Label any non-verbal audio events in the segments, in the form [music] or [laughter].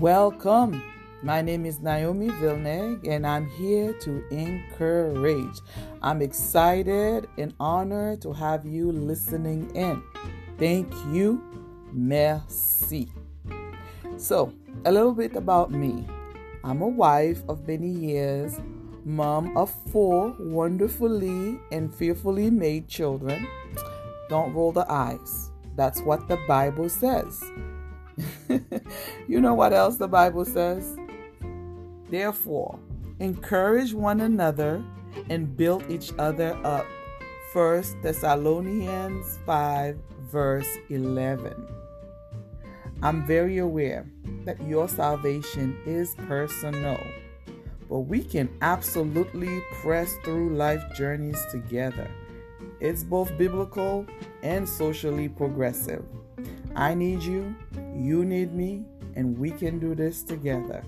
Welcome. My name is Naomi Villeneuve, and I'm here to encourage. I'm excited and honored to have you listening in. Thank you. Merci. So, a little bit about me. I'm a wife of many years, mom of four wonderfully and fearfully made children. Don't roll the eyes. That's what the Bible says. [laughs] you know what else the Bible says? Therefore, encourage one another and build each other up. 1 Thessalonians 5, verse 11. I'm very aware that your salvation is personal, but we can absolutely press through life journeys together. It's both biblical and socially progressive. I need you, you need me, and we can do this together.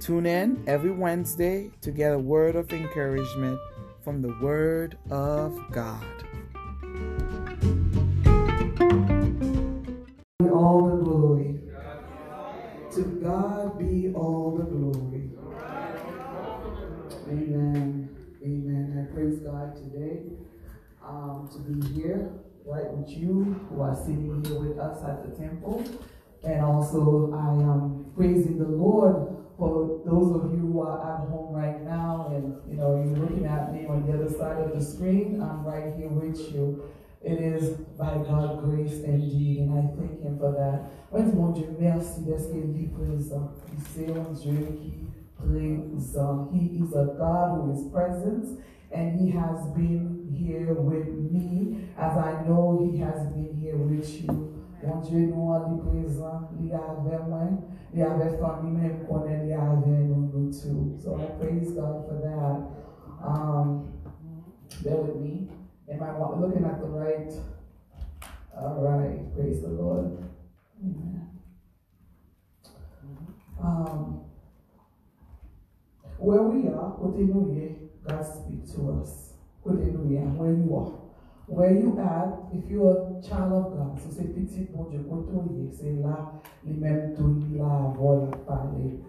Tune in every Wednesday to get a word of encouragement from the Word of God. All the glory. To God be all the glory. Amen. Amen. I praise God today um, to be here right with you who are sitting here with us at the temple. And also, I am praising the Lord for those of you who are at home right now and you know you're looking at me on the other side of the screen. I'm right here with you. It is by God's grace indeed, and I thank Him for that. Oui, mon Dieu, merci d'être est présent. C'est un Dieu qui présent. He is a God who is present, and He has been here with me, as I know He has been here with you. Mon Dieu, nous sommes présents, il est avec moi, il est avec famille, même qu'on est avec nous, nous too. So I praise God for that. Um, bear with me. Am I looking at the right? All right, praise the Lord. Amen. Um, where we are, côté nous God speak to us. Nous where you are. Where you at, if you're a child of God, so c'est petit bon Dieu, côté c'est là, les mêmes tout là, voilà, parler.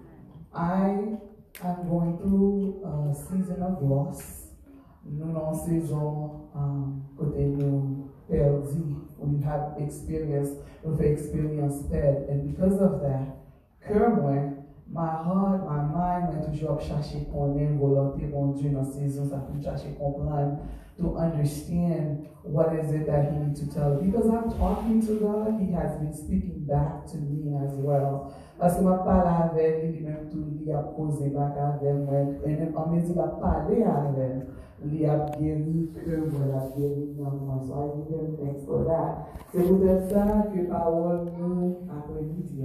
I am going through a season of loss. Nous en saison um, côté nous perdu. We have experienced, we've experienced death, and because of that, cœur moi, my heart, my mind m'a toujours cherché connaître volonté mon Dieu dans saison, ça peut chercher comprendre to understand what is it that he needs to tell. Because I'm talking to God, he has been speaking back to me as well. Que ma parle avec lui, même tout, il a posé back avec moi. Et en mesure de parler avec lui, a guéri que moi, il a guéri dans moi. So I give him thanks for that. C'est peut-être ça que parole nous après-midi,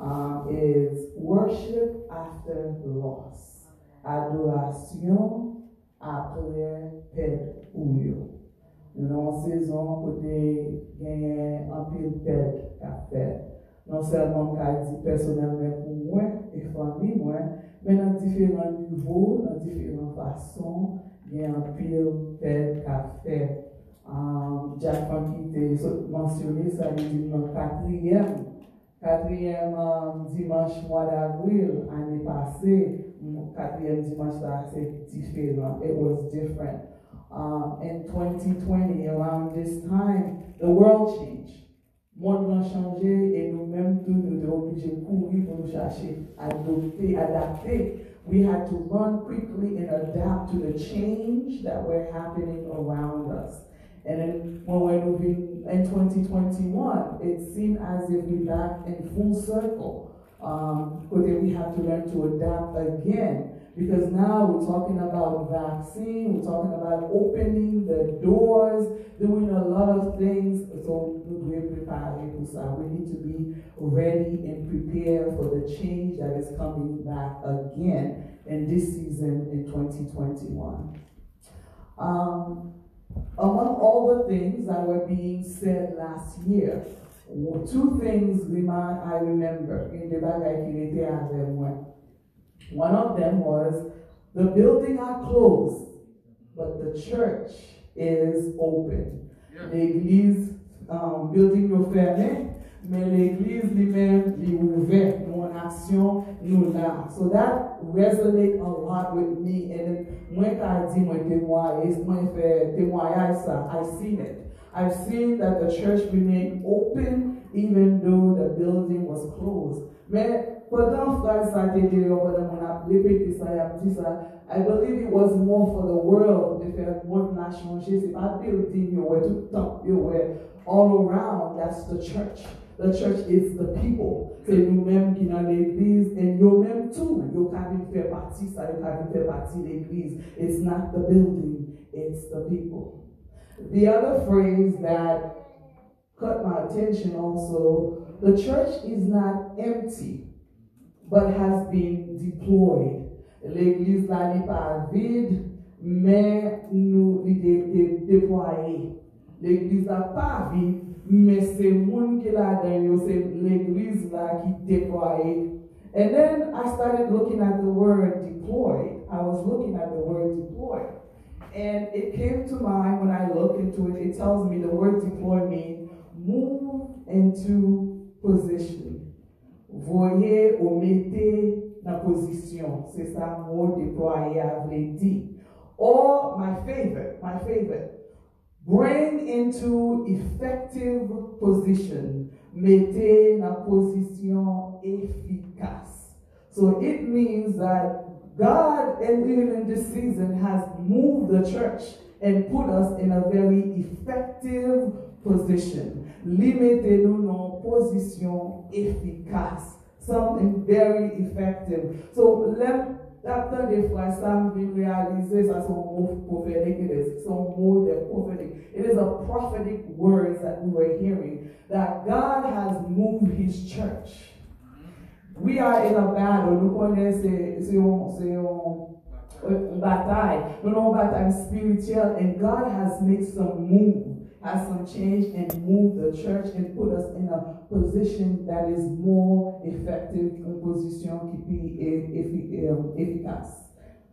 um, is worship after loss. Adorasyon apre pet ou yo. Non sezon kote genyen anpil pet ka fet. Non selman ka di personelmen pou mwen, e fami mwen, men nan diferan nivou, nan diferan fason, genyen anpil pet ka fet. Um, Jack Funky te mensyone sa li di nan katriyem quatrième um, dimanche mois d'avril, année passée, quatrième dimanche différent. It was different. Um, in 2020, around this time, the world changed. Changé et nous-mêmes tous nous sommes obligés de. We had to run quickly and adapt to the change that were happening around us. And then when we're moving in 2021, it seemed as if we're back in full circle. Um, but then we have to learn to adapt again because now we're talking about vaccine, we're talking about opening the doors, doing a lot of things. So we're preparing We need to be ready and prepared for the change that is coming back again in this season in 2021. Um, among all the things that were being said last year, two things remind, I remember in the bagaille One of them was the building are closed, but the church is open. Yeah. L'église, um, building est fermé, mais l'église lui-même est ouverte. Nous on action, nous là. So that resonate a lot with me. And when I did my fait témoignage ça, I seen it. I've seen that the church remained open even though the building was closed. Mais pendant frère ça a été pendant mon a répété ça, a dit ça, I believe it was more for the world de faire monde là changer. C'est pas building, you were tout temps, you were all around. That's the church. The church is the people. C'est nous-mêmes qui dans l'église et nous-mêmes tout. Nous pouvons faire partie ça, nous pouvons faire partie de l'église. It's not the building, it's the people. The other phrase that caught my attention also, the church is not empty, but has been deployed. L'église là n'est pas vide, mais nous est déployée. L'église n'a pas vide, mais c'est monde qui l'a c'est l'église là qui déployée. And then I started looking at the word deploy. I was looking at the word deploy. And it came to mind when I look into it, it tells me the word deploy means move into position. Voyez ou mettez la position. C'est ça mot déployer avait dit. Or my favorite, my favorite, bring into effective position. Mettez la position efficace. So it means that God, and even in this season, has moved the church and put us in a very effective position. Limettez-nous dans position efficace. Something very effective. So, let Après des fois, ça me réaliser, ça son mot prophétique, it is son mot de prophetic. It is a prophetic words that we were hearing that God has moved his church. We are in a battle. Nous connaissons, une bataille spirituelle. And God has made some move, has some change and moved the church and put us in a position that is more effective, une position qui est efficace.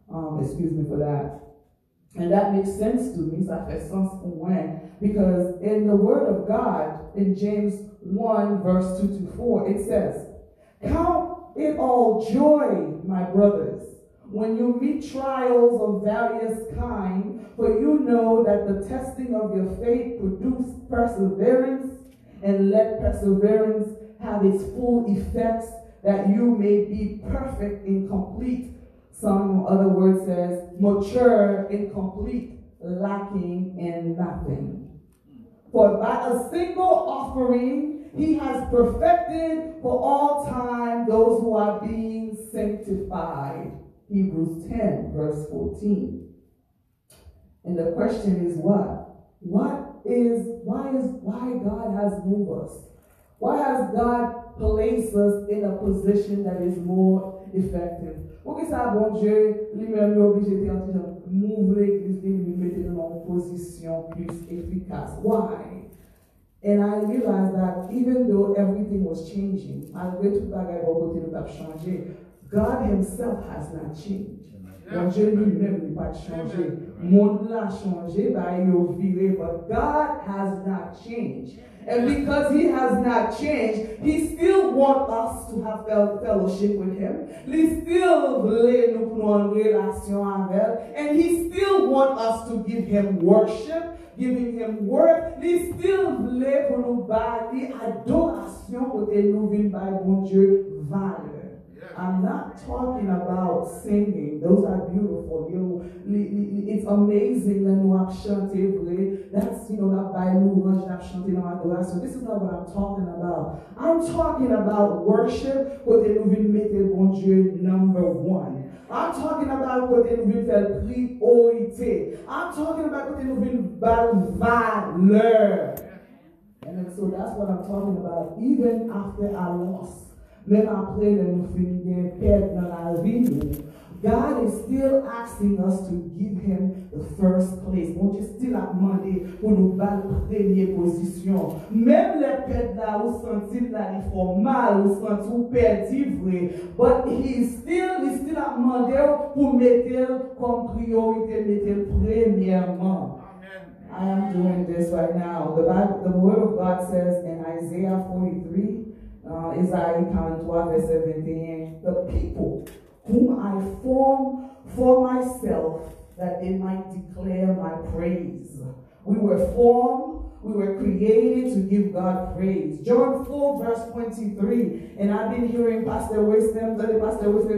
Um, excuse me for that. And that makes sense to me. Ça fait sens pour moi. Because in the Word of God, in James 1, verse 2 to 4, it says, Count it all joy, my brothers, when you meet trials of various kind, for you know that the testing of your faith produces perseverance, and let perseverance have its full effects, that you may be perfect and complete. Some other word says mature and complete, lacking in nothing. For by a single offering he has perfected for all time those who are being sanctified. Hebrews 10, verse 14. And the question is what? What is, why is, why God has moved us? Why has God placed us in a position that is more effective? Pour que ça, bon Dieu, lui-même, obligé de move l'église, de mettre dans une position plus efficace. Why? And I realized that even though everything was changing, malgré tout bagay côté nous changé, God himself has not changed. Dieu lui-même n'a pas changé. Monde l'a changé, bah il viré, but God has not changed. And because he has not changed, he still wants us to have fellowship with him. He still voulait nous prendre relation avec And he still wants us to give him worship giving him work. Li still vle pour nous bâtir adoration côté nous vin by bon Dieu valeur. I'm not talking about singing. Those are beautiful. You it's amazing That's, you know, that dans adoration. This is not what I'm talking about. I'm talking about worship côté nous vin mettre bon Dieu number one. I'm talking about côté nous vin faire priorité. I'm talking about côté nous vin valeur. And so that's what I'm talking about. Even after I lost même après nous finir perdre dans la vie, God is still asking us to give him the first place. Bon Dieu still a demandé pour nous battre première position. Même les pères là, ou sentir là, ils font mal, ou sentir ou perdu vrai. But he still, he still a demandé pour mettre comme priorité, mettre premièrement. I am doing this right now. The, Bible, the Word of God says in Isaiah 43, Uh, Isaïe 43, verset 21. The people whom I form for myself, that they might declare my praise. We were formed we were created to give God praise. John 4, verse 23. And I've been hearing Pastor Wisdom, the Pastor Wisdom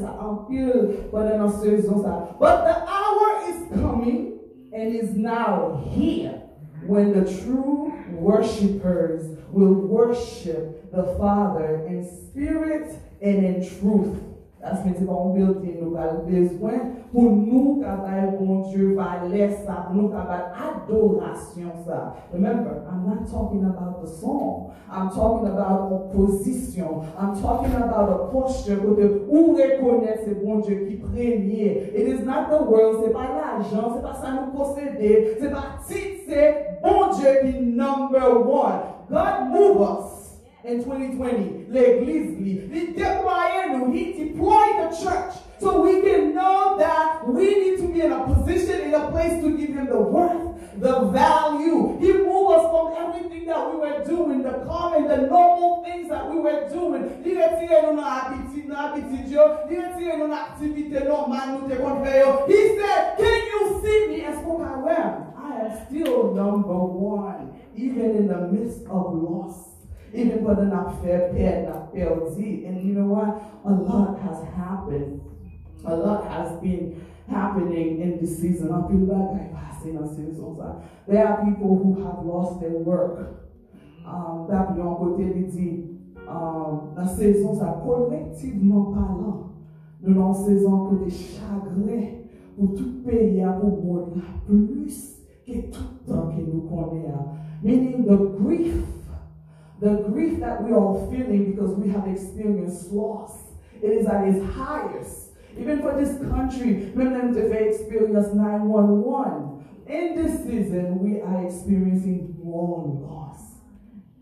ça en pile pendant nos saisons. But the hour is coming and is now here when the true worshippers will worship the Father in spirit and in truth. As mwen se pa un building nou kal bezwen pou nou kabay bon Dieu va lesa, pou nou kabay adorasyon sa. Remember, I'm not talking about the song. I'm talking about a position. I'm talking about a posture kote ou rekonet se bon Dieu ki premye. It is not the world, se pa l'ajan, se pa sa nou posede, se pa tit se bon Dieu ki number one. God move us. In 2020. L'église, he deployed he deployed the church so we can know that we need to be in a position, in a place to give him the worth, the value. He moved us from everything that we were doing, the common, the normal things that we were doing. He said, can you see me as I am? I am still number one, even in the midst of loss even for the not fair pair, not PLZ. And you know what? A lot has happened. A lot has been happening in this season. I feel like I've seen a season. There are people who have lost their work. Um, that li di, um, nan sezon sa kolektivman palan, nou nan sezon kote chagre pou tout peyi a pou moun la plus ke tout an ke nou kone a. Meaning the grief the grief that we are feeling because we have experienced loss, it is at its highest. Even for this country, remember to experience 911. In this season, we are experiencing more loss.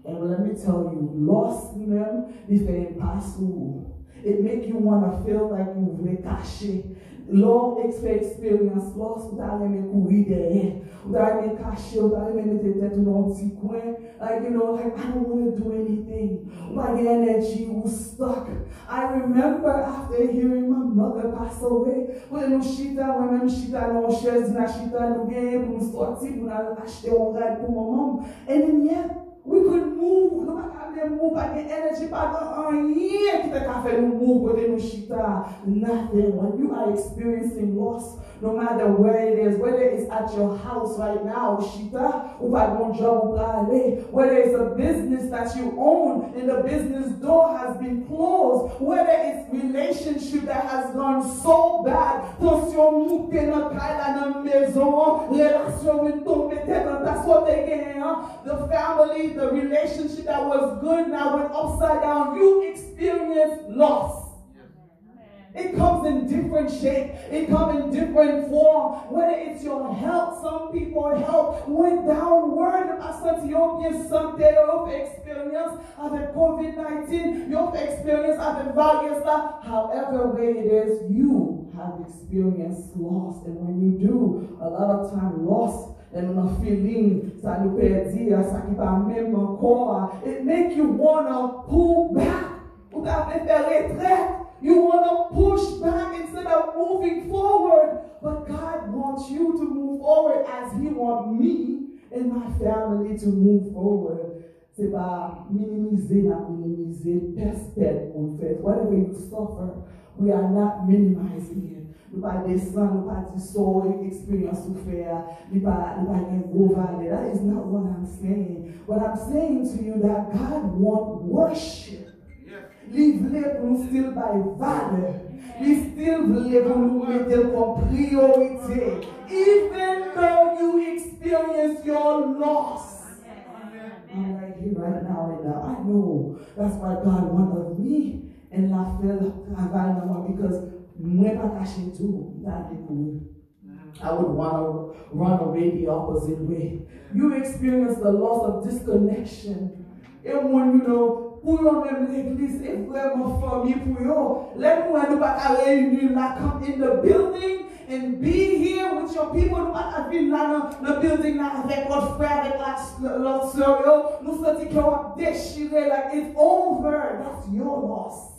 And let me tell you, loss, them, is impossible. It make you want to feel like you've been caché. Lò experience loss, ou ta reme kouri derye. Ou ta reme kache, ou ta reme mette tet ou nan ti. Like, you know, like, I don't want to do anything. Gen energy, ou stuck. I remember after hearing my mother pass away, when nou chita, when nou chita nou chez, na chita nou gen, pou nou sorti, pou nou achete ou rad pou mamam. And then yet, we could move, nou pa ka move, pa gen energy, pa gen anye ki te ka fe nou move kote nou chita. Nothing. When you are experiencing loss, no matter where it is, whether it's at your house right now, whether it's a business that you own and the business door has been closed, whether it's relationship that has gone so bad, tension nan ta sote the family, the relationship that was good now went upside down. You experience loss. It comes in different shape. It comes in different form. Whether it's your health, some people health went downward. As Ethiopian Sunday, your experience of the COVID-19, your experience of the various stuff. However way it is, you have experienced loss. And when you do, a lot of time loss and a feeling. It make you wanna pull back. You want to push back instead of moving forward. But God wants you to move forward as He wants me and my family to move forward. C'est pas minimiser la minimiser, perspective mon fait. Whatever you suffer, we are not minimizing it. Nou pa desan, nou pa di so, experience ou fe, nou pa gen go vale. That is not what I'm saying. What I'm saying to you that God wants worship. Li vle pou nou stil bay vale. Li stil vle pou nou mette kon priorite. Even though you experience your loss. I'm right here right now and now. I know that's why God wanted me and la fel travay nan mwen because mwen pa kache tou. I would want to run away the opposite way. You experience the loss of disconnection. And when you know pou yon men l'Eglise e vreman fami pou yon. Lè nou an nou ka reyuni la come in the building and be here with your people. Nou pat avin la nan building nan avek lot frè, avek lot sœur yo. Nou senti ki yo ap deshire like it's over. That's your loss.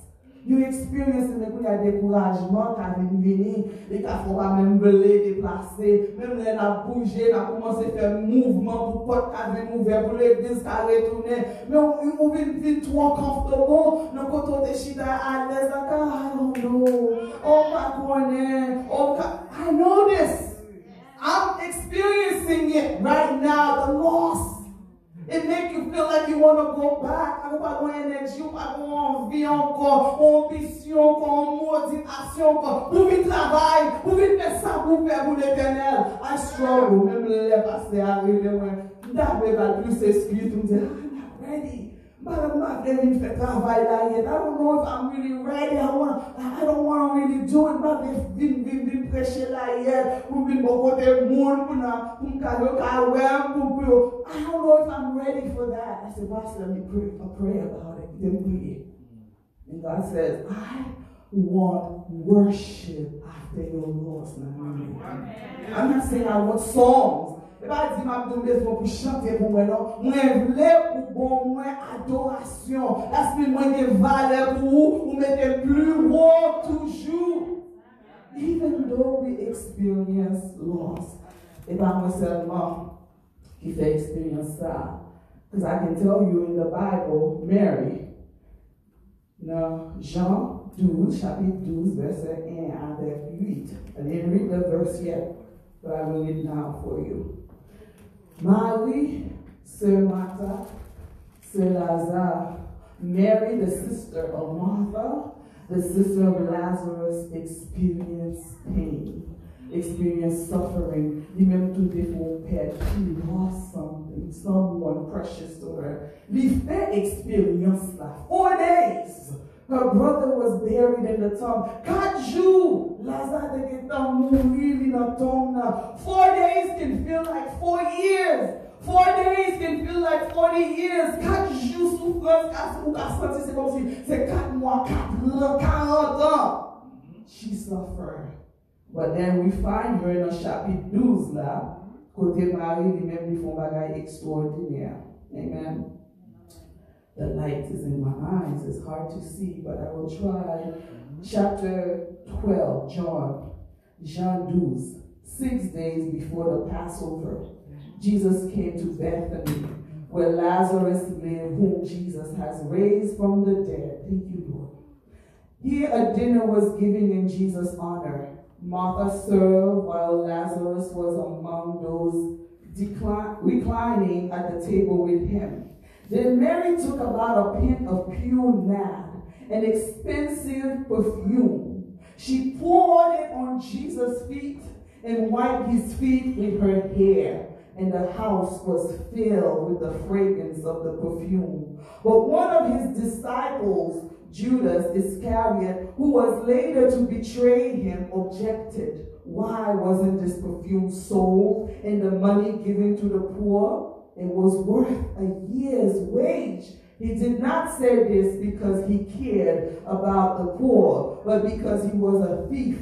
Yon eksperyens yon dekou yon dekourajman ka veni veni, yon ka fwa mèm blè, deplase, mèm lè nan bouje, nan koumanse fè mouvman pou pot ka veni mouvè, pou lè diz ka retounè. Mè yon mouvin vin tro konftobo, nan koto te chita anè, nan ka, I don't know, on pa konè, on ka, ah, non, non. I know this. I'm experiencing it right now, the loss. It make you feel like you wanna go back. Ou pa gwen enerji, ou pa gwen anvi ankon, anbisyon ankon, moditasyon ankon. Pou vi travay, pou vi fè sa pou fè pou l'Eternel. I struggle, mèm lè pase arrive mwen. Dabwe bal plus esprit, mwen de, I'm not ready. But I'm not ready fè travay la yet. I don't know if I'm really ready. I, wanna, I don't wanna really do it. Mwen de vin, vin, vin preche la yet. Mwen vin bokote moun, mwen a, mwen ka yo ka wèm, mwen pou yo. I don't know if I'm ready for that. I said, Pastor, let me pray, I pray about it. Then pray. And God says, I want worship after your loss. I'm not saying I want songs. Ba di map don bezon pou chante pou mwen an, mwen vle pou bon mwen adorasyon. Aspe mwen gen vale pou ou, ou mwen gen plu wou. Even though we experience loss, e ba mwen selman ki fe experience. Because I can tell you in the Bible, Mary, now Jean 12, chapitre 12, verset 1 à 8. I didn't read the verse yet, but I will read it now for you. Mary, Sir Martha, Sir Lazare, Mary, the sister of Martha, the sister of Lazarus, experienced pain, experienced suffering. Even to full pet, she lost something, someone precious to her. The fair experience that four days. Her brother was buried in the tomb. Kaju, Lazare de Getam really in a tomb now. Four days can feel like four years. Four days can feel like 40 years. Kaju souffrance, ou ka senti, c'est comme si c'est 4 mois, 4 40 ans. She suffered. But then we find her in a chapitre 12 là, côté Marie lui-même lui font bagay extraordinaire. Amen. The light is in my eyes. It's hard to see, but I will try. Chapter 12, John, Jean 12. Six days before the Passover, Jesus came to Bethany, where Lazarus lived, whom Jesus has raised from the dead. Thank you, Lord. Here a dinner was given in Jesus' honor. Martha served while Lazarus was among those reclining at the table with him. Then Mary took about a pint of pure nard, an expensive perfume. She poured it on Jesus' feet and wiped his feet with her hair. And the house was filled with the fragrance of the perfume. But one of his disciples, Judas Iscariot, who was later to betray him, objected. Why wasn't this perfume sold and the money given to the poor? It was worth a year's wage. He did not say this because he cared about the poor, but because he was a thief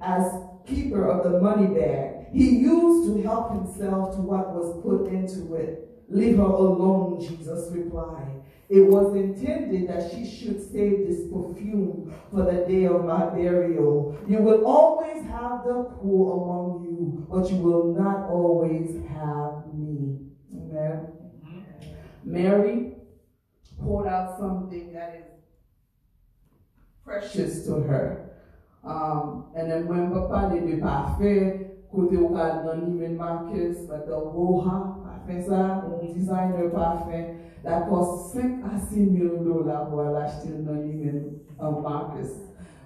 as keeper of the money bag. He used to help himself to what was put into it. Leave her alone, Jesus replied. It was intended that she should save this perfume for the day of my burial. You will always have the poor among you, but you will not always have me. Amen. Mary poured out something that is precious to her. Um, and then when Papa did the parfait, côté au cas dans Neiman Marcus, but the Roha, parfait ça, un designer parfait, that cost 5 à 6 000 dollars pour l'acheter dans Neiman Marcus.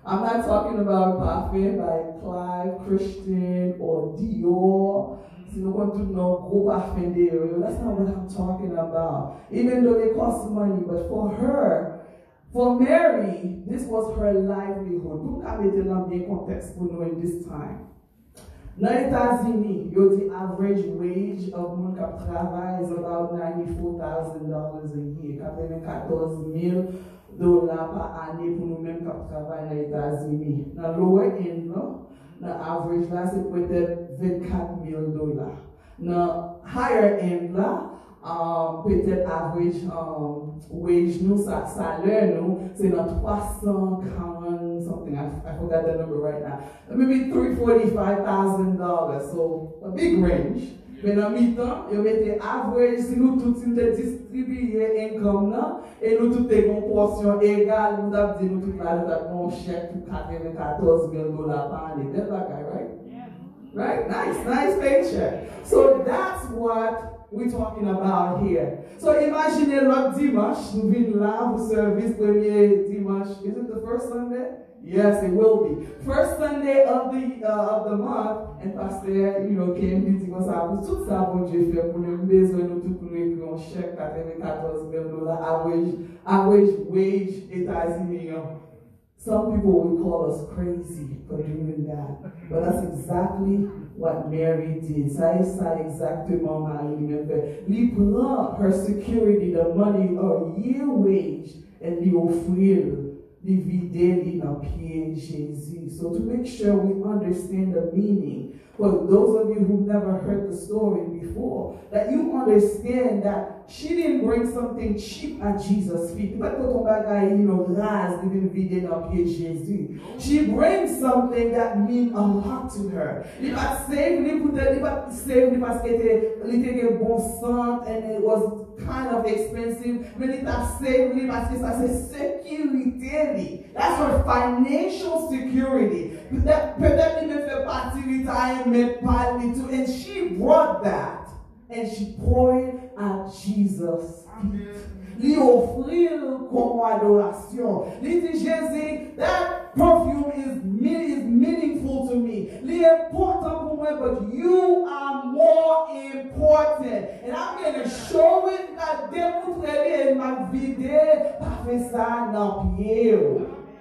I'm not talking about parfait by Clive Christian or Dior. You don't want to know go in there. That's not what I'm talking about. Even though they cost money, but for her, for Mary, this was her livelihood. Look at it in the context for in this time. Nan Etats-Unis, the average wage of moun kap travay is about $94,000 a year. Kape 14,000 dollars pa ane pou nou men kap travay nan Etats-Unis. Nan lower end, no? nan average la se pwete 24,000 dolar. Nan higher end la, um, pwete average um, wage nou, sa saler nou, se nan 340 something, I, I forgot the number right now. Maybe $345,000, so a big range. Men an mi tan, yo mette average si nou tout sin te distribye enkom nan, e nou tout te kon porsyon egal, nou tap di nou tout la nou tap kon chek pou 14 mil dolar pa ane. That bagay, right? Yeah. Right? Nice, nice paycheck. So that's what we're talking about here. So imagine lòk dimanche, vin la pou servis premye dimanche. Is it the first Sunday? Yes, it will be. First Sunday of the uh, of the month, and Pastor, you know, came meeting us out. Tout ça, bon Dieu, fait pour nous besoin nous tout pour nous qu'on chèque 94 000 dollars average average wage États-Unis. Some people will call us crazy for doing that, but that's exactly what Mary did. Ça est ça exactement Marie fait. Lui prend her security, the money, her year wage, and lui offrir dividir na pied Jesus. So to make sure we understand the meaning, for those of you who've never heard the story before, that you understand that she didn't bring something cheap at Jesus' feet. But you know, ras dividir na pied Jesus. She brings something that means a lot to her. Li pat save, li put li pat save, li paske li te bon sant, and it was kind of expensive. Men li tap save li paske sa se sekirite li. That's her financial security. Peut-être li me fait partie retirement partly too. And she brought that. And she poured at Jesus' feet. Li offrir comme adoration. Li dit Jésus, that perfume is, is meaningful to me. Li important pour moi, but you are more important. And I'm going to show it that démontrer in ma vidéo, pas fait ça dans pied.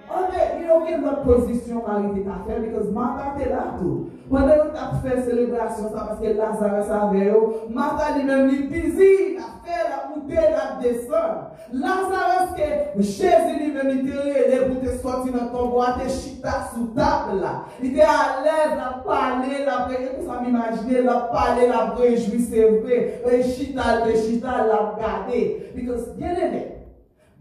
Ame, ni yo gen mwen pozisyon kalite ta fe, because Martha te la tou. Wande yo ta fe selebrasyon sa, paske Lazare sa veyo, Martha li men li pizi, la fe la poutè, la desan. Lazare se, jèzi li men li tere, le pou te soti nan tombo, a te chita sou tab la. Li te alez la pale, la brejè, pou sa mi imagine, la pale, la brejwi se ve, e chita, le chita, la gade. Because, gen ene,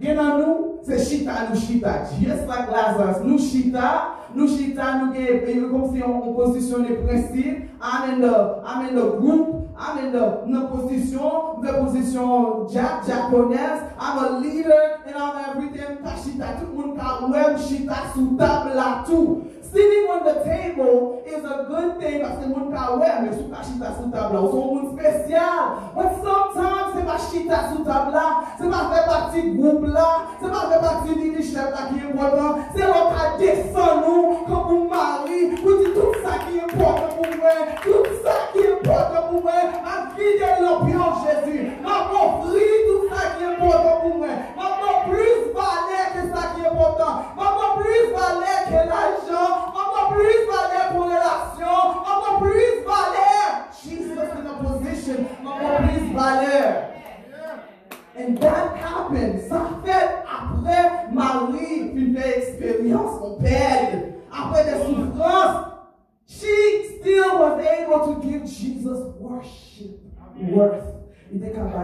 Gen nan nou, se chita nou chita. Just like Lazarus, nou chita, nou chita, nou gen, e yon kom si yon posisyon de prensip, amen de, amen de group, amen de, nou posisyon, nou posisyon Jack, Japonese, I'm a leader, and I'm everything, ta chita, tout moun ka wèm chita sou tab la tou. Sitting on the table is a good thing, parce moun ka wèm, sou ta chita sou tab la, ou son moun spesyal, but sometimes, se pa chita sou tab la, se pa fe pati goup la, se pa fe pati diri chef la ki yon bonan, se lò ka desan nou, kon moun mari, pou di tout sa ki yon bonan moun mwen, tout sa ki yon bonan moun mwen, an vide lò pyo,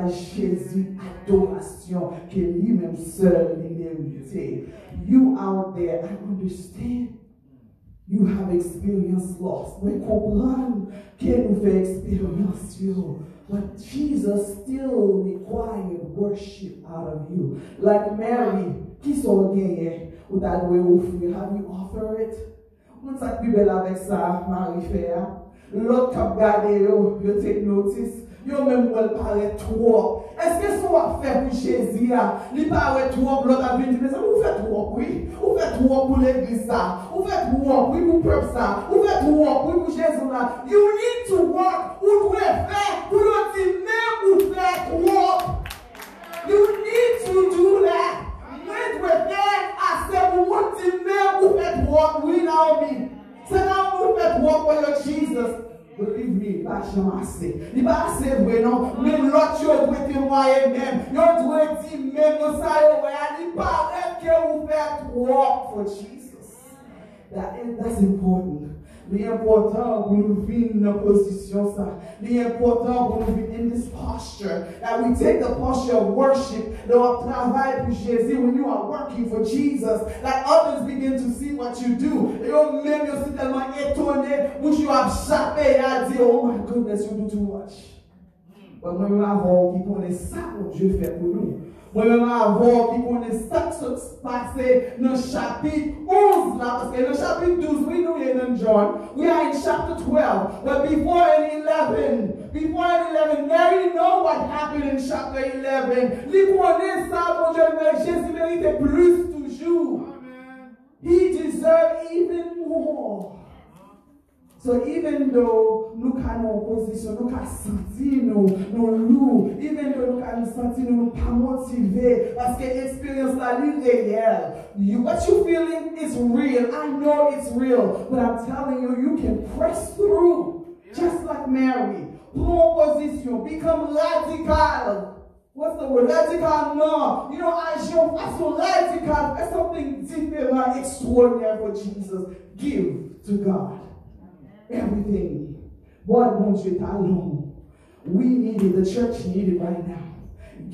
De Jésus adoration que lui-même seul méritait. You out there, I understand you have experienced loss. We comprendre que nous fait expérience But Jesus still required worship out of you. Like Mary, qui sont gagnés, ou t'as loué offrir, have you offered it? On s'est plus belle avec ça, Marie fait. L'autre a gardé, you take notice. Yo même elle paraît trop. Est-ce que ce qu'on fait pour Jésus Il paraît trop, l'autre a dit, mais ça vous faites trop, oui. Vous faites trop pour l'église ça. Vous faites trop, oui, pour le peuple ça. Vous faites trop, oui, pour Jésus là. You need to work. Vous devez faire pour le dire même vous faites trop. You need to do that. Vous devez faire assez pour vous dire même vous faites trop, oui, Naomi. C'est là où vous faites trop pour le Jesus. Believe me, pa chan ase. Li pa ase vwe non, men lot yo dwe temwaye men. Yo dwe di men, yo sa yo we, li pa rep ke ou fet walk for Jesus. That, that's important. Li important pou nou vin nan posisyon sa. Li important pou nou vin in this posture. That we take the posture of worship. Nou travay pou Jezi. When you are working for Jesus. That others begin to see what you do. Yo men yo si telman etone. Mouch you ap sape ya di. Oh my goodness, you do too much. Hmm. But mwen mwen avon ki konen sa pou Dieu fè pou nou. Mwen mwen avon ki konen sak se pase nan chapit 11 la, paske nan chapit 12, we know ye nan John, we are in chapter 12, but before in 11, before in 11, Mary know what happened in chapter 11. Li konen sa pou Dieu, men Jésus merite plus toujou. He deserve even more. So even though nou ka nou oposisyon, nou ka santi nou, nou even though nou ka nou santi nou, nou pa motive, paske experience la li reyel. What you feeling is real. I know it's real. But I'm telling you, you can press through. Just like Mary. Prends position. Become radical. What's the word? Radical, no. You know, agir façon radical. That's something different, extraordinary for Jesus. Give to God everything. Boy, won't you alone? We need it. The church need it right now.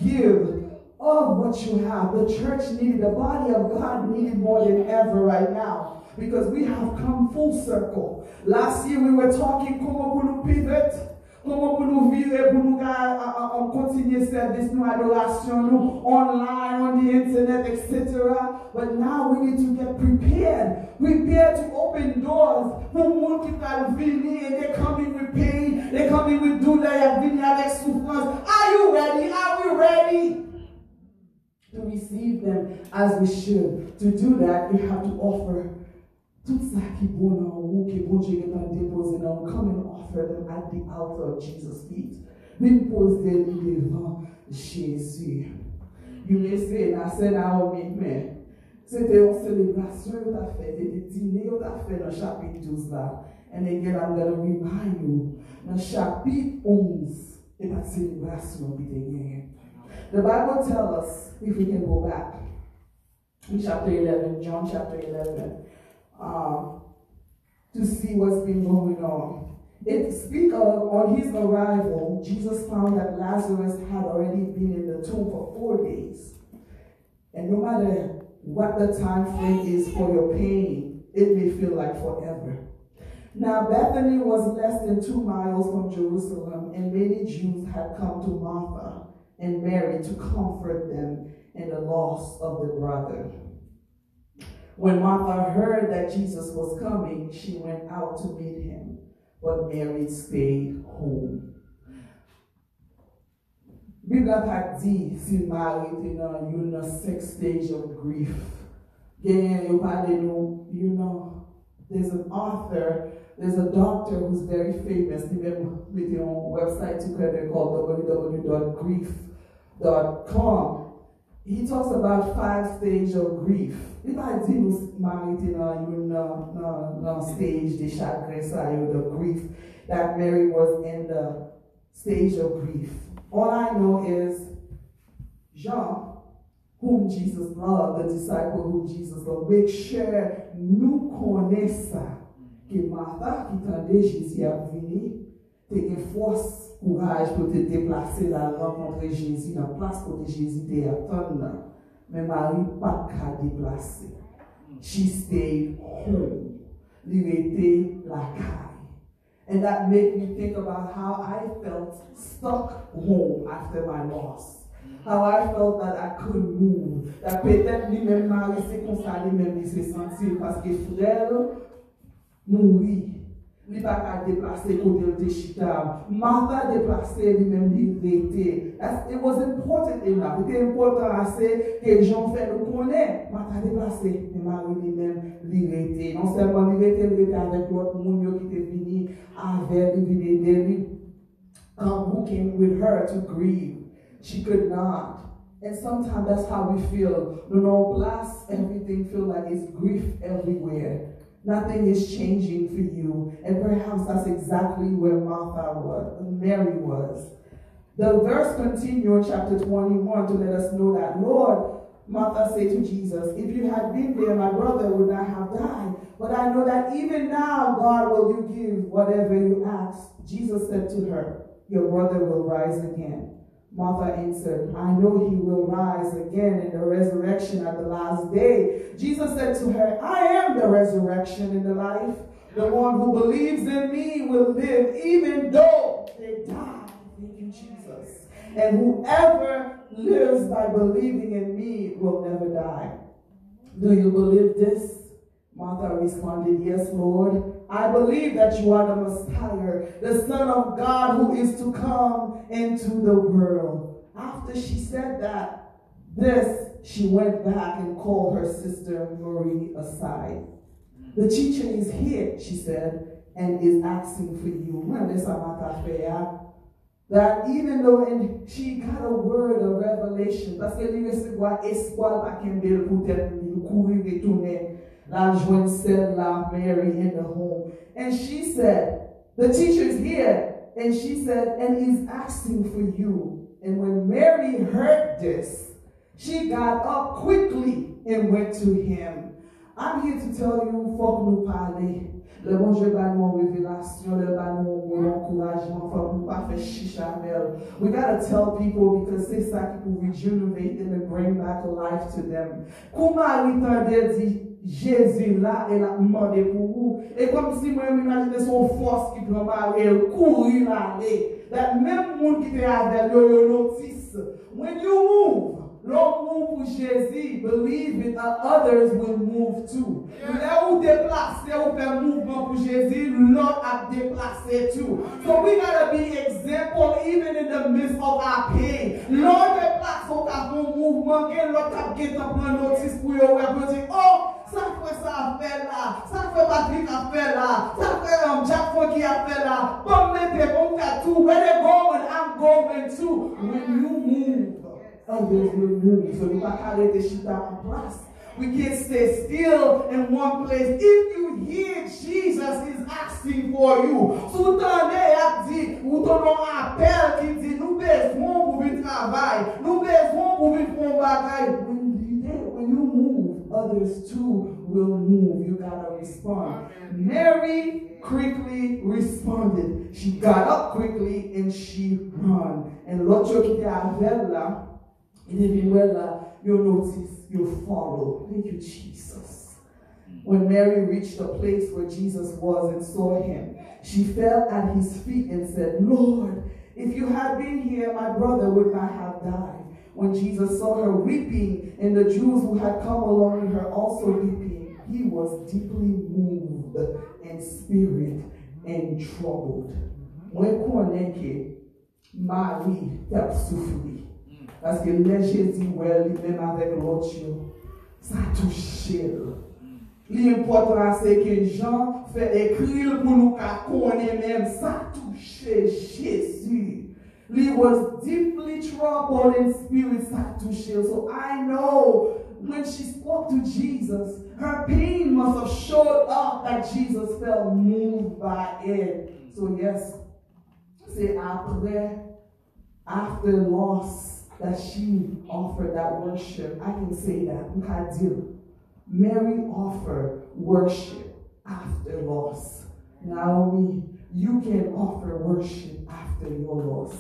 Give of what you have. The church needed, the body of God needed more than ever right now. Because we have come full circle. Last year we were talking, come pivot. Koman pou nou vire, euh, pou euh, nou ka kontinye servis nou, adorasyon nou, online, on the internet, etc. But now we need to get prepared. Prepared to open doors. Pou moun ki tal vini, and they coming with pain, they coming with douleur, ya vini avek soufrans. Are you ready? Are we ready? To receive them as we should. To do that, you have to offer Tout sa ki bon nan ou, ki bon Dieu getan depose nan ou, come and at the altar of Jesus' feet. Vin pose li devan Jésus. You may say, se nan ou mit men, se te yon celebrasyon yo ta fe, te te dine yo ta fe nan chapit 12 la. And again, I'm going to remind you, nan chapit 11, e ta celebrasyon bi te gen. The Bible tells us, if we can go back, in chapter 11, John chapter 11, uh, to see what's been going on. It speak of on his arrival, Jesus found that Lazarus had already been in the tomb for four days. And no matter what the time frame is for your pain, it may feel like forever. Now Bethany was less than two miles from Jerusalem, and many Jews had come to Martha and Mary to comfort them in the loss of their brother. When Martha heard that Jesus was coming, she went out to meet him, but Mary stayed home. Bibla pak di si Mary te nan yon nan sex stage of grief. Genyen yo pale nou, you know, there's an author, there's a doctor who's very famous, di men mette yon website to called www.grief.com. He talks about five stages of grief. If I didn't marry you know, stage the chakra the grief that Mary was in the stage of grief. All I know is Jean, whom Jesus loved, the disciple whom Jesus loved, make sure nous connaissons que Martha qui tendait Jésus à venir, te force courage pour te déplacer la rencontrer Jésus dans la place où Jésus te attend. Mais Marie pas qu'à déplacer. She stayed home. Li la caille. And that made me think about how I felt stuck home after my loss. How I felt that I couldn't move. That peut-être lui-même Marie s'est constaté même il s'est senti parce que frère mourit. Li pa ka deplase. Martha deplase li men li rete. It was important enough. Ite important ase ke jan fè nou konen. Martha deplase. E mari li men li rete. Non seman li rete, li rete avek lot moun yo ki te vini ave, li vini deli. Um, who came with her to grieve. She could not. And sometimes that's how we feel. No, no, blast, everything feel like it's grief everywhere. Nothing is changing for you. And perhaps that's exactly where Martha was, Mary was. The verse continues chapter 21 to let us know that, Lord, Martha said to Jesus, if you had been there, my brother would not have died. But I know that even now, God, will you give whatever you ask. Jesus said to her, Your brother will rise again. Martha answered, I know he will rise again in the resurrection at the last day. Jesus said to her, I am the resurrection and the life. The one who believes in me will live even though they die. Thank you, Jesus. And whoever lives by believing in me will never die. Do you believe this? Martha responded, Yes, Lord. I believe that you are the Messiah, the Son of God who is to come into the world. After she said that, this, she went back and called her sister Marie aside. The teacher is here, she said, and is asking for you. That even though and she got a word of revelation, Kimbel pour courir retourner la joindre celle la Mary in the home. And she said, the teacher is here. And she said, and he's asking for you. And when Mary heard this, she got up quickly and went to him. I'm here to tell you, faut nous parler. Le bon Dieu va nous révélation, le va nous encouragement, faut nous pas faire chicha We gotta tell people because c'est ça qui peut rejuvenate and bring back life to them. Comment il dit Jésus là, elle a demandé pour vous. Et comme si moi, m'imaginais son force qui prend mal, elle courit là, et même monde qui était avec le notice, when you move, L'on move pou Jezi, believing that others will move too. Le ou deplase ou fe mouvement pou Jezi, l'on a deplase too. So we gotta be example even in the midst of our pain. L'on deplase ou ka fon bon mouvement, gen l'on tap gen tap nan notis pou yo wè pou di, oh! Sa fwe sa a fwe la, sa fwe Patrick a fwe la, sa fwe Jack Funky a fwe la. Bon men te bon katou, where they going, I'm going too. When you move. Others will move. So you can't arrêter chita en place. We can't stay still in one place. If you hear Jesus is asking for you, sou tande ap di, ou ton appel qui dit, nous besoin pour vivre travail, nous besoin pour mon bagay. When you move, others too will move. You gotta respond. Mary quickly responded. She got up quickly and she ran. And l'autre qui était avec là, il est venu là, you notice, you'll follow. Thank you, Jesus. When Mary reached the place where Jesus was and saw him, she fell at his feet and said, Lord, if you had been here, my brother would not have died when Jesus saw her weeping and the Jews who had come along with her also weeping, he was deeply moved in spirit and troubled. Mwen konen ke Marie tap soufri. Paske le Jezi wè li men avèk lot yo. Sa touche l. Li important se ke Jean fè ekril pou nou ka konen men. Sa touche Jezi. He was deeply troubled in spirit, Satusha. So I know when she spoke to Jesus, her pain must have showed up that Jesus felt moved by it. So yes, say after after loss that she offered that worship, I can say that. Mary offered worship after loss. Naomi, you can offer worship after your loss.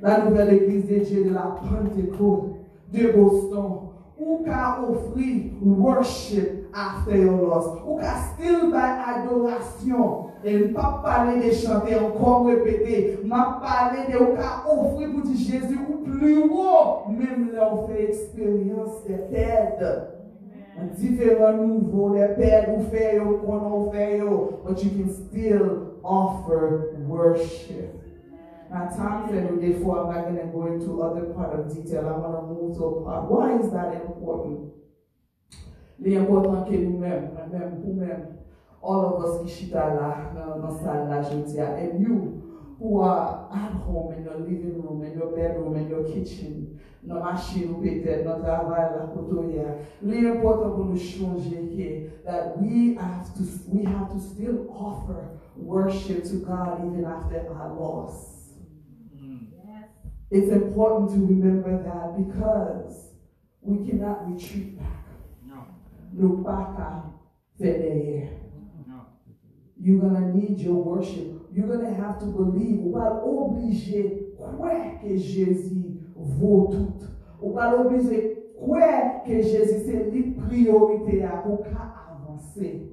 La nouvelle église de Dieu de la Pentecôte de Boston. Ou ka offrir worship after your loss. Ou ka still by adoration. Et pas parler de chanter encore répéter. Ma parler de ou ka offrir pour dire Jésus ou plus haut. Même là on fait expérience de perdre. Un différent nouveau, les pères ou fait, qu'on fait, but you can still offer worship. Now, time said therefore I'm not going to go into other part of detail. I want to move to a part. Why is that important? L'important que nous-mêmes, même vous-même, all of us qui chita là, dans salle là, je dis, and you who are at home in your living room, in your bedroom, in your kitchen, nan machin ou peut-être, nan travail la kotoya. L'important pour nous changer that we have to we have to still offer worship to God even after our loss. Mm-hmm. It's important to remember that because we cannot retreat back. No. Baka fait You're gonna need your worship. You're gonna have to believe. Ou obligé croire que Jésus vaut tout. Ou pas obligé croire que Jésus c'est la priorité à pour avancer.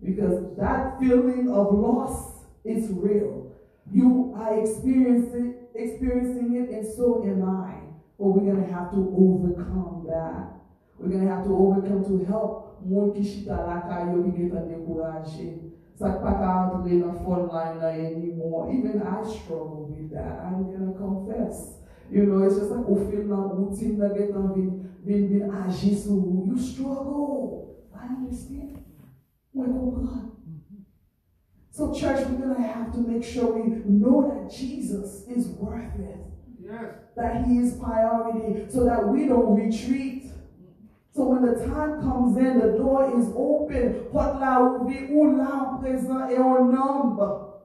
Because that feeling of loss is real. You are experiencing experiencing it, and so am I. But we're gonna have to overcome that. We're gonna have to overcome to help moun ki chita la kayo ki. Sak pa ka entre nan phone line anymore. Even I struggle with that. I'm gonna confess. You know, it's just like ou feel nan routine na get nan vin, vin, vin agi ah, sou. You struggle. I understand. Mwen kompran. So, church, we're to have to make sure we know that Jesus is worth it. Yes. That He is priority so that we don't retreat. So when the time comes in, the door is open. Porte la ouvri ou là présent et en nombre.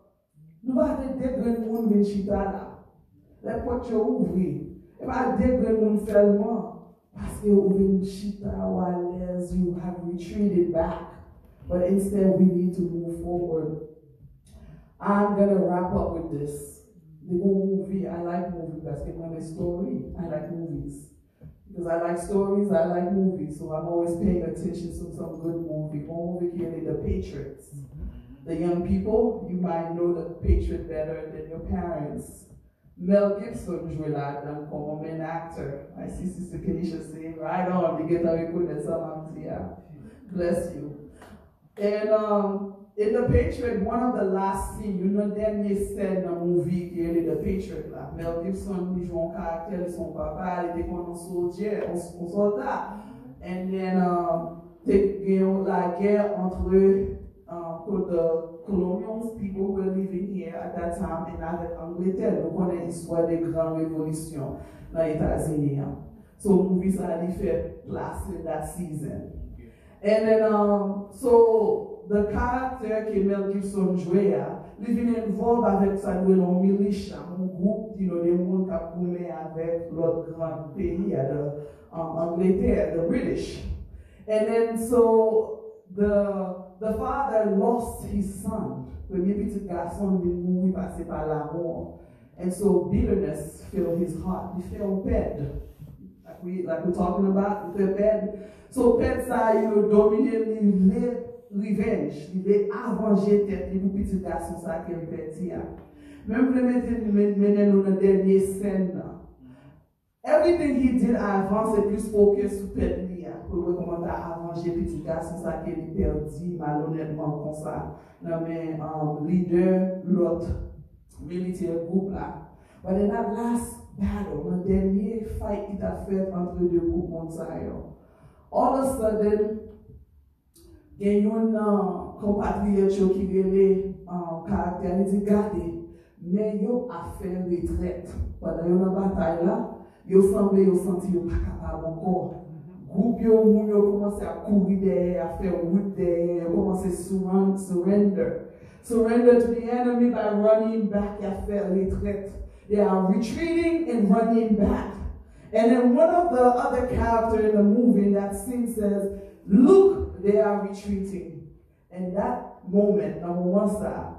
Nous pas dégrer moun vin chita là. La porte ouvri. Et pas dégrer moun seulement. Parce que chita ou à you have retreated back. But instead we need to move forward. I'm going to wrap up with this. The movie, I like movies because I'm story. I like movies. Because I like stories, I like movies, so I'm always paying attention to some good movie. Movie here, The Patriots. The young people, you might know The Patriot better than your parents. Mel Gibson jouait là-dedans comme un actor. I see Sister Kenisha saying, right on, you get a reconnaissance, Bless you. And um, in The Patriot, one of the last scenes, you know, dernier scène dans movie qui est The Patriot, là. Mel Gibson, il joue un caractère son papa, il était comme un soldier, un, soldat. And then, um, la guerre entre uh, the colonials, people who were living here at that time, and avec Angleterre. Nous connaissons l'histoire des grandes révolutions dans les États-Unis. So, movie, ça a fait place in that season. And then, um, so, the character que Mel Gibson jouait, il vient involve avec sa noué dans militia, un groupe, you know, des gens qui ont avec l'autre grand pays, de Angleterre, the British. And then so the the father lost his son. Premier petit garçon, il mourit passé par l'amour. And so bitterness filled his heart. He felt bad. Like we like we're talking about, he felt bad. So pet sa, you know, dominate, live revenge, li ve avanje tet li pou piti gason sa ke li peti ya. Mem plemete menen nou nan denye sen nan. Everything he did avan se plus fokye sou pet li ya pou we komanda avanje piti gason sa ke li perdi malonetman kon sa nan men um, leader lot militer group la. But in that last battle, nan denye fight ki ta fet antre de group monsayon, all of a sudden gen yon uh, kompatriot yo ki gele uh, karakter, li di gade, men yo a fe retret. Padan yon nan batay la, yo sanbe yo santi yo pa kapab ankor. Goup yo moun yo komanse a kouri deye, a fe wout deye, yo komanse surrender. Surrender to the enemy by running back, a fe retret. They are retreating and running back. And then one of the other characters in the movie that scene says, look they are retreating. And that moment, nan mouman sa,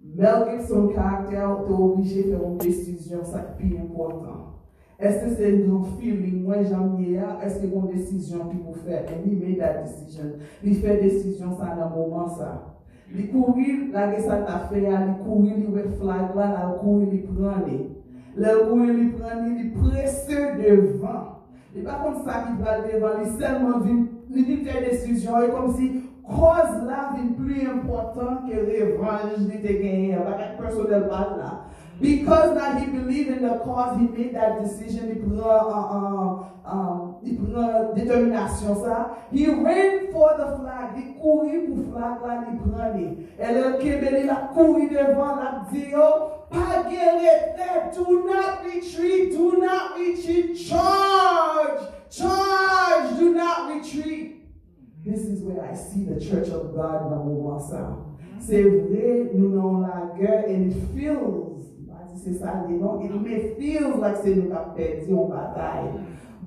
Mel Gibson karakter te obije fè yon desisyon sa ki pi important. Eske se nou feeling mwen janmye ya, eske yon desisyon ki pou fè, and he made that decision. Li fè desisyon sa nan mouman sa. Li kouri la ge sa ta fè ya, li kouri li wet flag la, la kouri li prani. Le kouri li prani, li prese devan. Li pa kon sa ki pral devan, li selman vin li di fè desisyon, e kom si koz la vin pli important ke revanj li te genye, bak ak personel bat la. Because now he believed in the cause, he made that decision, li pran uh, uh, um, determinasyon sa. He ran for the flag, li kouri pou flag la, li pran li. E lè kebe li la kouri devan, la di yo, pa gere, do not retreat, do not retreat, charge! Charge! Do not retreat. This is where I see the church of God number one sound. C'est vrai, nous dans la guerre, and it feels, c'est ça, non? It mm-hmm. may feel like c'est nous avons perdu en bataille.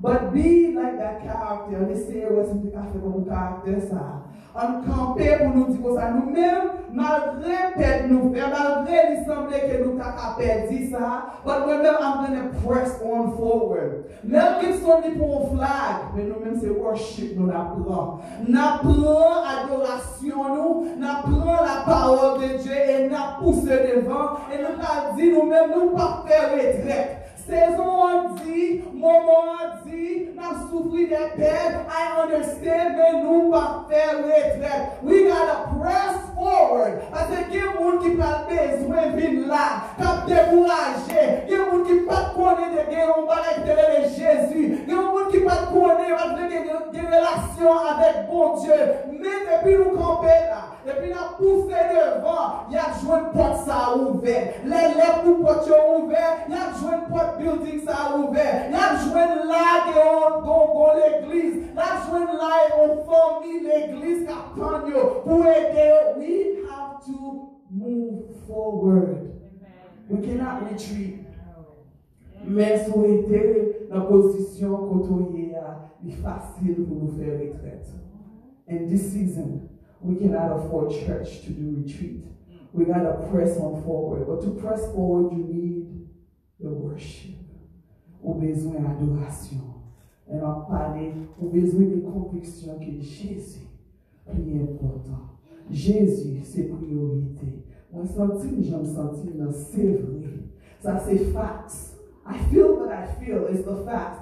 But be like that character, on essaie de faire comme character ça. an kampe pou nou di kon sa. nou men, malgre pet nou fe, malgre li semble ke nou tak apet di sa, but we men I'm gonna press on forward. Mel Gibson li pou ou flag, men nou men se worship nou na pran. Na pran adorasyon nou, na pran la parol de Dje, e na pousse devan, e nou pa di nou men nou pa fe retrek. Sezon an di, momon an di, nan soufri de ped, I understand men nou pa fè retret. We gotta press forward. Ase gen moun ki pal bezwen vin la, kap devouraje, gen moun ki pat konen de gen yon balek de le Jezu, gen moun ki pat konen yon relasyon avek bon Diyo. Men depi nou kampe la, depi nan pousse devan, jwen pot sa. Le lep nou pot yo jwen pot building sa jwen la ge on don l'Eglise. La jwen la on formi l'Eglise kapanyo pou yo. We have to move forward. We cannot retreat. Men sou ete nan posisyon koto ye a li fasil pou nou fè retret. In this season, we cannot afford church to do retreat. We gotta press on forward. But to press forward, you need the worship. Ou besoin d'adoration. Et on parler, ou besoin de conviction que Jésus est important. Jésus, c'est priorité. Moi, senti, je me senti, c'est vrai. Ça, c'est facts. I feel what I feel. It's the facts.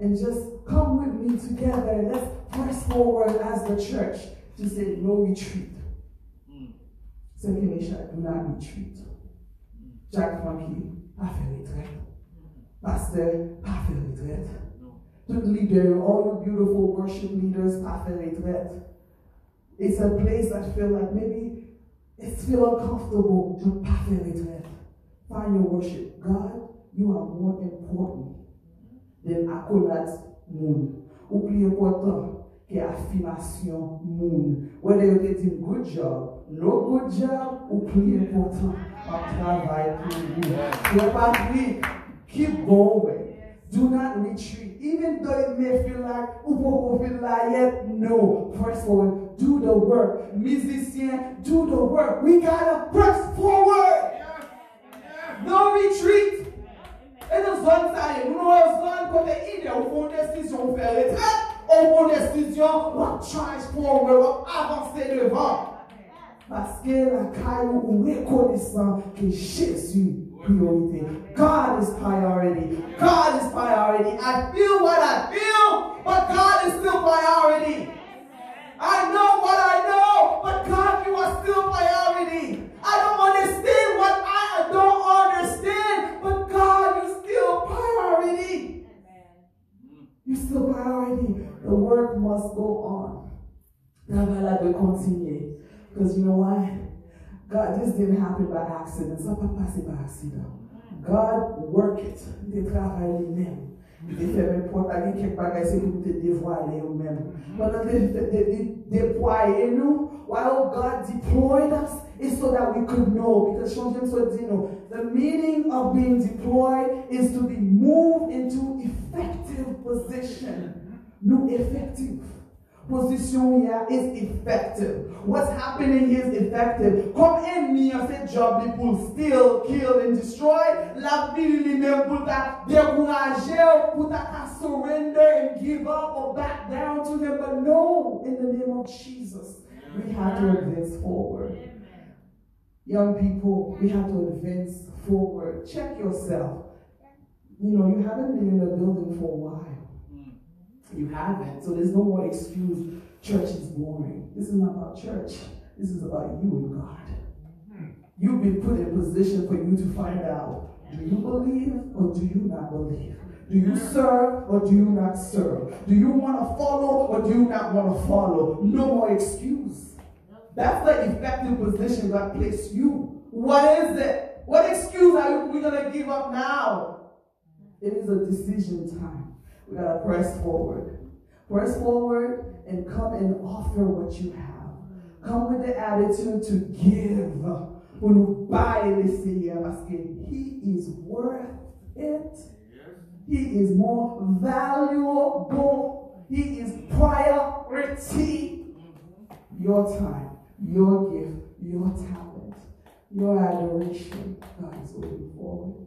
and just come with me together. Let's press forward as the church to say no retreat. Second nation, do not retreat. Jack Funky, pa fè retret. Pastor, pa fè retret. Tout leader, all you beautiful worship leaders, pa fè retret. It's a place I feel like maybe it's feel uncomfortable, but pa fè retret. Find your worship. God, you are more important than akolat moun. Ou pli important ke afirmasyon moun. Whether you get in good job, no good job, ou pli important a travail pour vous. Your patrick, keep going. Do not retreat. Even though it may feel like, ou feel like yet, no. Press forward. Do the work. Musician, do the work. We gotta press forward. No retreat. E nou zon sa ye, nou nou zon kote ide, ou kon desisyon ou fè retret, ou kon desisyon, wap charge forward, wap avanse devan. Parce que la caillou ou reconnaissant que Jésus priorité. God is priority. God is priority. I feel what I feel, but God is still priority. I know work must go on. Travail doit continuer. Because you know why? God, this didn't happen by accident. Ça pas passé par accident. God work it. Il travaille lui-même. Il fait même pour pas quelque bagage c'est pour te dévoiler nous-mêmes. Pendant de déployer nous, while God deployed us, is so that we could know. Because changement so dit nous, the meaning of being deployed is to be moved into effective position. Nous effective. Position here is effective. What's happening is effective. Kom en mi an se job li pou steal, kill and destroy. La vil li men pou ta dekouraje ou pou ta surrender and give up or back down to him. But no, in the name of Jesus, we have to advance forward. Young people, we have to advance forward. Check yourself. You know, you haven't been in the building for a while. You haven't. So there's no more excuse. Church is boring. This is not about church. This is about you and God. Hmm. You've been put in position for you to find out do you believe or do you not believe? Do you serve or do you not serve? Do you want to follow or do you not want to follow? No more excuse. That's the effective position God placed you. What is it? What excuse are you we gonna give up now? Hmm. It is a decision time. We gotta press forward. Press forward and come and offer what you have. Come with the attitude to give. When we buy this thing asking, He is worth it. He is more valuable. He is priority. Your time, your gift, your talent, your adoration. God is waiting forward.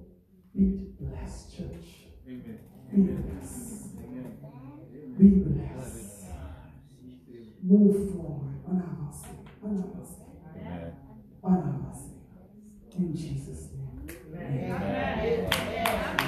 Be blessed, church. Amen. Be move forward. Amen. In Jesus' name. Amen. Amen.